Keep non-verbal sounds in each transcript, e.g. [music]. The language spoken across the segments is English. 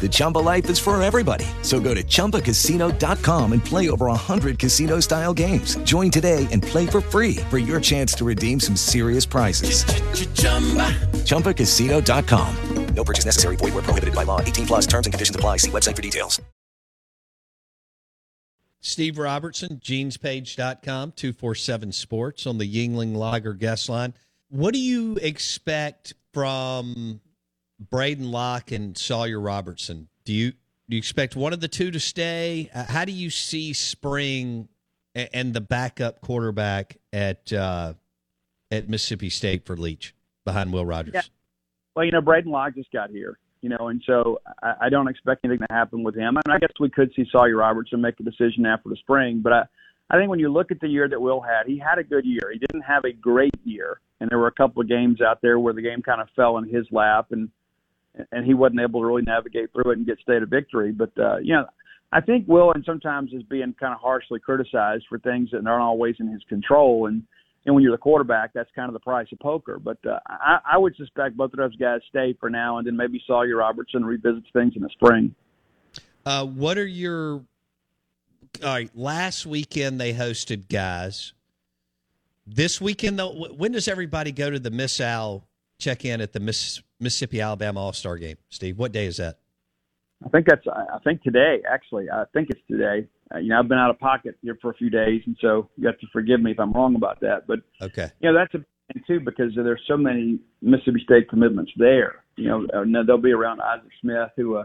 The Chumba life is for everybody. So go to ChumbaCasino.com and play over 100 casino style games. Join today and play for free for your chance to redeem some serious prizes. ChumbaCasino.com. No purchase necessary. Void were prohibited by law. 18 plus. Terms and conditions apply. See website for details. Steve Robertson, genespage.com, 247 Sports on the Yuengling Lager guest line. What do you expect from Braedyn Locke and Sawyer Robertson? Do you do you expect one of the two to stay? Uh, How do you see spring a- and the backup quarterback at uh, at Mississippi State for Leach behind Will Rogers? Yeah. Well, you know, Braedyn Locke just got here, you know, and so I, I don't expect anything to happen with him. And I guess we could see Sawyer Robertson make a decision after the spring. But I, I think when you look at the year that Will had, he had a good year. He didn't have a great year, and there were a couple of games out there where the game kind of fell in his lap, and and he wasn't able to really navigate through it and get state of victory. But uh, you know, I think Will and sometimes is being kind of harshly criticized for things that aren't always in his control. And and when you're the quarterback, that's kind of the price of poker. But uh, I, I would suspect both of those guys stay for now, and then maybe Sawyer Robertson revisits things in the spring. Uh, what are your all right? Last weekend they hosted guys. This weekend though, when does everybody go to the Miss Al check in at the Miss, Mississippi Alabama All Star game? Steve, what day is that? I think that's I think today actually. I think it's today. Uh, you know, I've been out of pocket here for a few days, and so you have to forgive me if I'm wrong about that. But Okay. you know, that's a thing too because there's so many Mississippi State commitments there. You know, uh, they'll be around Isaac Smith, who uh,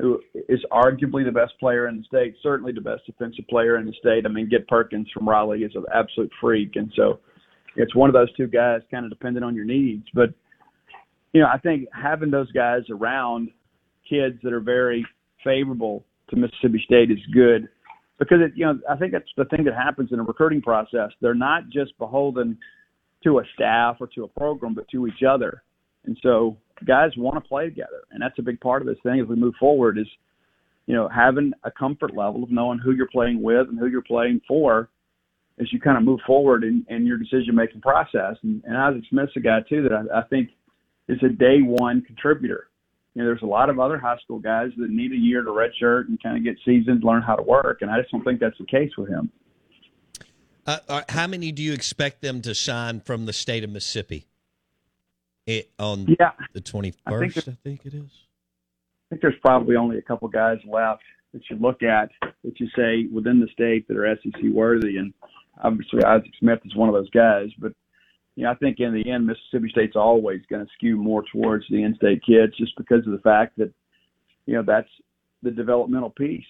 who is arguably the best player in the state, certainly the best defensive player in the state. I mean, Get Perkins from Raleigh is an absolute freak, and so it's one of those two guys, kind of dependent on your needs. But you know, I think having those guys around kids that are very favorable to Mississippi State is good because it, you know I think that's the thing that happens in a recruiting process. They're not just beholden to a staff or to a program, but to each other. And so guys want to play together, and that's a big part of this thing as we move forward. Is you know having a comfort level of knowing who you're playing with and who you're playing for as you kind of move forward in, in your decision making process. And, and Isaac Smith's a guy too that I, I think is a day one contributor. You know, there's a lot of other high school guys that need a year to redshirt and kind of get seasoned, learn how to work, and I just don't think that's the case with him. Uh, uh, how many do you expect them to sign from the state of Mississippi? It, on Yeah, the twenty I think I think it is. I think there's probably only a couple guys left that you look at that you say within the state that are SEC worthy, and obviously Isaac Smith is one of those guys. But you know, I think in the end, Mississippi State's always going to skew more towards the in-state kids, just because of the fact that you know that's the developmental piece.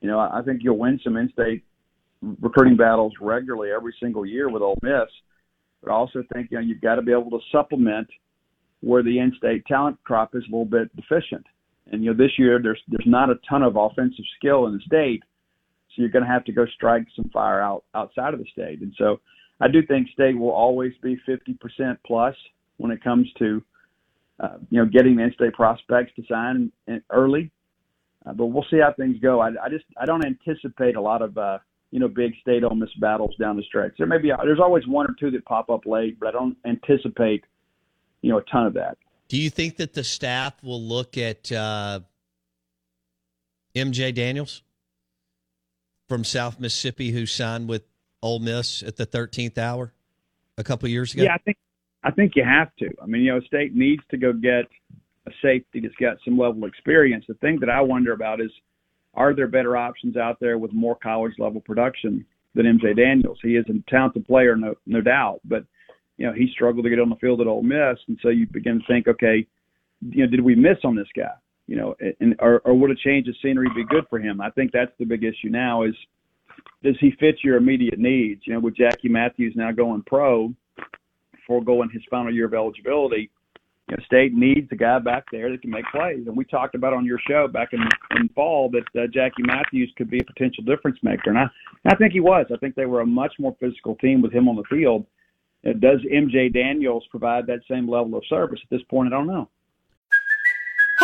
You know, I think you'll win some in-state recruiting battles regularly every single year with Ole Miss, but I also think you know you've got to be able to supplement where the in-state talent crop is a little bit deficient. And you know, this year there's there's not a ton of offensive skill in the state, so you're going to have to go strike some fire out outside of the state. And so, I do think state will always be 50% plus when it comes to uh, you know getting the in-state prospects to sign early. Uh, but we'll see how things go. I, I just I don't anticipate a lot of uh, you know big state on Miss battles down the stretch. There may be there's always one or two that pop up late, but I don't anticipate you know a ton of that. Do you think that the staff will look at uh, MJ Daniels from South Mississippi who signed with Ole Miss at the 13th hour a couple years ago? Yeah, I think I think you have to. I mean, you know, a state needs to go get a safety that's got some level of experience. The thing that I wonder about is, are there better options out there with more college level production than MJ Daniels? He is a talented player, no no doubt, but you know he struggled to get on the field at Ole Miss, and so you begin to think, okay, you know, did we miss on this guy? You know, and or, or would a change of scenery be good for him? I think that's the big issue now is does he fit your immediate needs? You know, with Jackie Matthews now going pro, foregoing his final year of eligibility, you know, State needs a guy back there that can make plays. And we talked about on your show back in, in fall that uh, Jackie Matthews could be a potential difference maker, and I I think he was. I think they were a much more physical team with him on the field. Uh, does MJ Daniels provide that same level of service at this point? I don't know.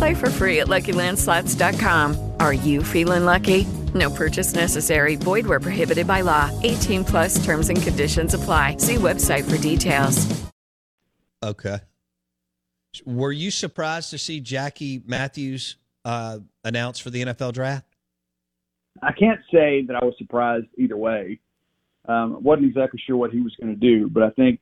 Play for free at LuckyLandSlots.com. Are you feeling lucky? No purchase necessary. Void where prohibited by law. 18 plus terms and conditions apply. See website for details. Okay. Were you surprised to see Jackie Matthews uh, announced for the NFL draft? I can't say that I was surprised either way. Um, wasn't exactly sure what he was going to do, but I think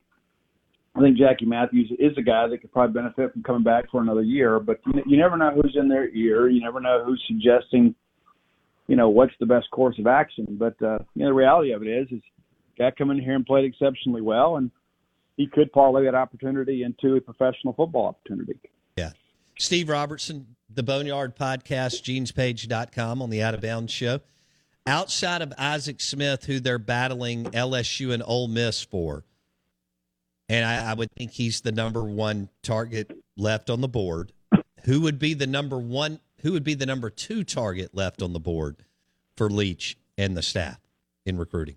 I think Jackie Matthews is a guy that could probably benefit from coming back for another year. But you, never know who's in their ear. You never know who's suggesting, you know, what's the best course of action. But uh, you know, the reality of it is, is guy come in here and played exceptionally well, and he could parlay that opportunity into a professional football opportunity. Yeah. Steve Robertson, the Boneyard Podcast, genespage.com on the Out of Bounds show. Outside of Isaac Smith, who they're battling LSU and Ole Miss for, and I, I would think he's the number one target left on the board. Who would be the number one? Who would be the number two target left on the board for Leach and the staff in recruiting?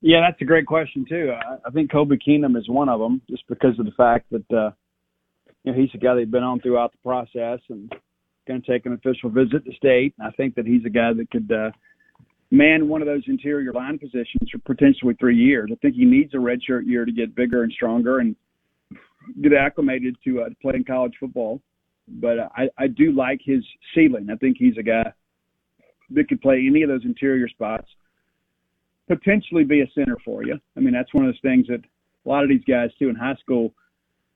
Yeah, that's a great question too. I, I think Kobe Keenum is one of them, just because of the fact that uh, you know he's a guy they've been on throughout the process and going to take an official visit to state. And I think that he's a guy that could uh, man one of those interior line positions for potentially three years. I think he needs a redshirt year to get bigger and stronger and get acclimated to uh, playing college football. But I, I do like his ceiling. I think he's a guy that could play any of those interior spots potentially be a center for you. I mean, that's one of those things that a lot of these guys too in high school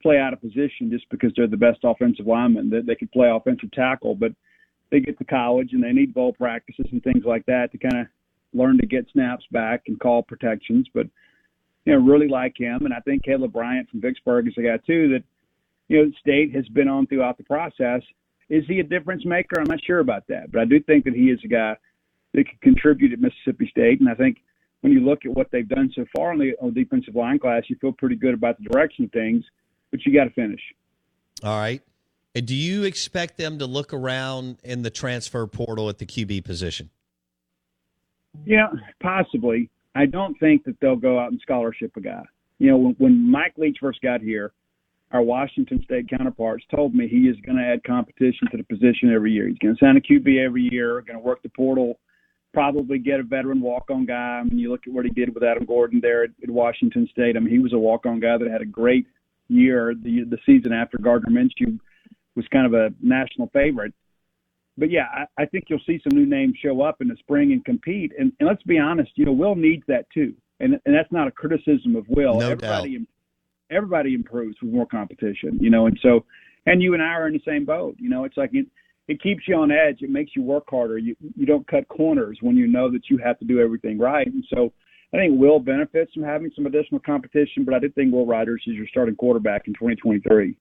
play out of position just because they're the best offensive linemen. That they could play offensive tackle, but they get to college and they need bowl practices and things like that to kind of learn to get snaps back and call protections. But you know, really like him, and I think Caleb Bryant from Vicksburg is a guy too that you know State has been on throughout the process. Is he a difference maker? I'm not sure about that, but I do think that he is a guy that could contribute at Mississippi State, and I think when you look at what they've done so far on the, on defensive line class, you feel pretty good about the direction of things, but you got to finish. All right. And do you expect them to look around in the transfer portal at the QB position? Yeah, possibly. I don't think that they'll go out and scholarship a guy. You know, when, when Mike Leach first got here, our Washington State counterparts told me he is going to add competition to the position every year. He's going to sign a QB every year, going to work the portal probably get a veteran walk-on guy. I mean, you look at what he did with Adam Gordon there at, at Washington State. I mean, he was a walk-on guy that had a great year, the the season after Gardner Minshew was kind of a national favorite. But yeah, I, I think you'll see some new names show up in the spring and compete. And, and let's be honest, you know, Will needs that too, and and that's not a criticism of Will. No everybody, everybody improves with more competition, you know, and so, and you and I are in the same boat. You know, it's like it, it keeps you on edge. It makes you work harder. You you don't cut corners when you know that you have to do everything right. And so, I think Will benefits from having some additional competition. But I did think Will Rogers is your starting quarterback in 2023.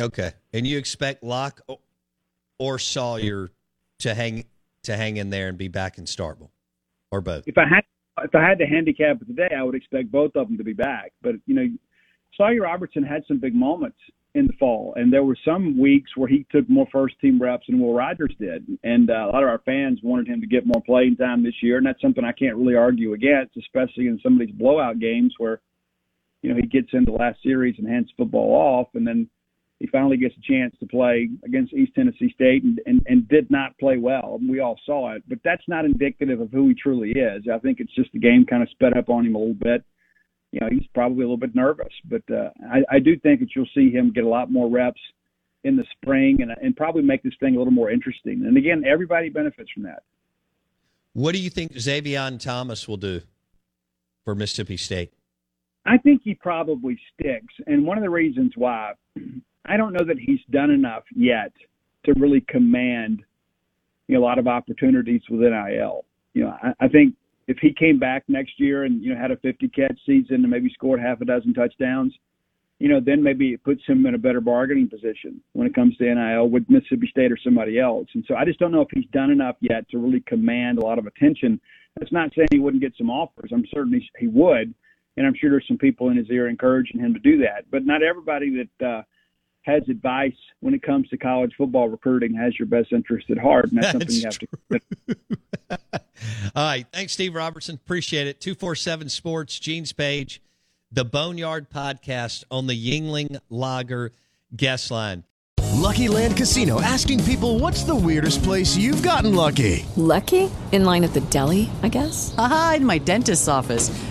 Okay, and you expect Locke or Sawyer to hang to hang in there and be back in Starkville, or both? If I had if I had to handicap it today, I would expect both of them to be back. But you know, Sawyer Robertson had some big moments in the fall, and there were some weeks where he took more first team reps than Will Rogers did, and uh, a lot of our fans wanted him to get more playing time this year, and that's something I can't really argue against, especially in some of these blowout games where, you know, he gets into the last series and hands football off, and then he finally gets a chance to play against East Tennessee State and, and, and did not play well. We all saw it, but that's not indicative of who he truly is. I think it's just the game kind of sped up on him a little bit you know, he's probably a little bit nervous. But uh, I, I do think that you'll see him get a lot more reps in the spring and, and probably make this thing a little more interesting. And again, everybody benefits from that. What do you think Zavion Thomas will do for Mississippi State? I think he probably sticks. And one of the reasons why I don't know that he's done enough yet to really command you know, a lot of opportunities with NIL. You know, I, I think if he came back next year and you know had a 50 catch season and maybe scored half a dozen touchdowns, you know, then maybe it puts him in a better bargaining position when it comes to NIL with Mississippi State or somebody else. And so I just don't know if he's done enough yet to really command a lot of attention. That's not saying he wouldn't get some offers. I'm certain he, he would, and I'm sure there's some people in his ear encouraging him to do that. But not everybody that uh, has advice when it comes to college football recruiting has your best interest at heart, and that's, something you have to. [laughs] All right. Thanks, Steve Robertson. Appreciate it. 247 Sports, Gene's page, the Boneyard podcast on the Yuengling Lager guest line. Lucky Land Casino asking people what's the weirdest place you've gotten lucky? Lucky? In line at the deli, I guess? Aha, in my dentist's office.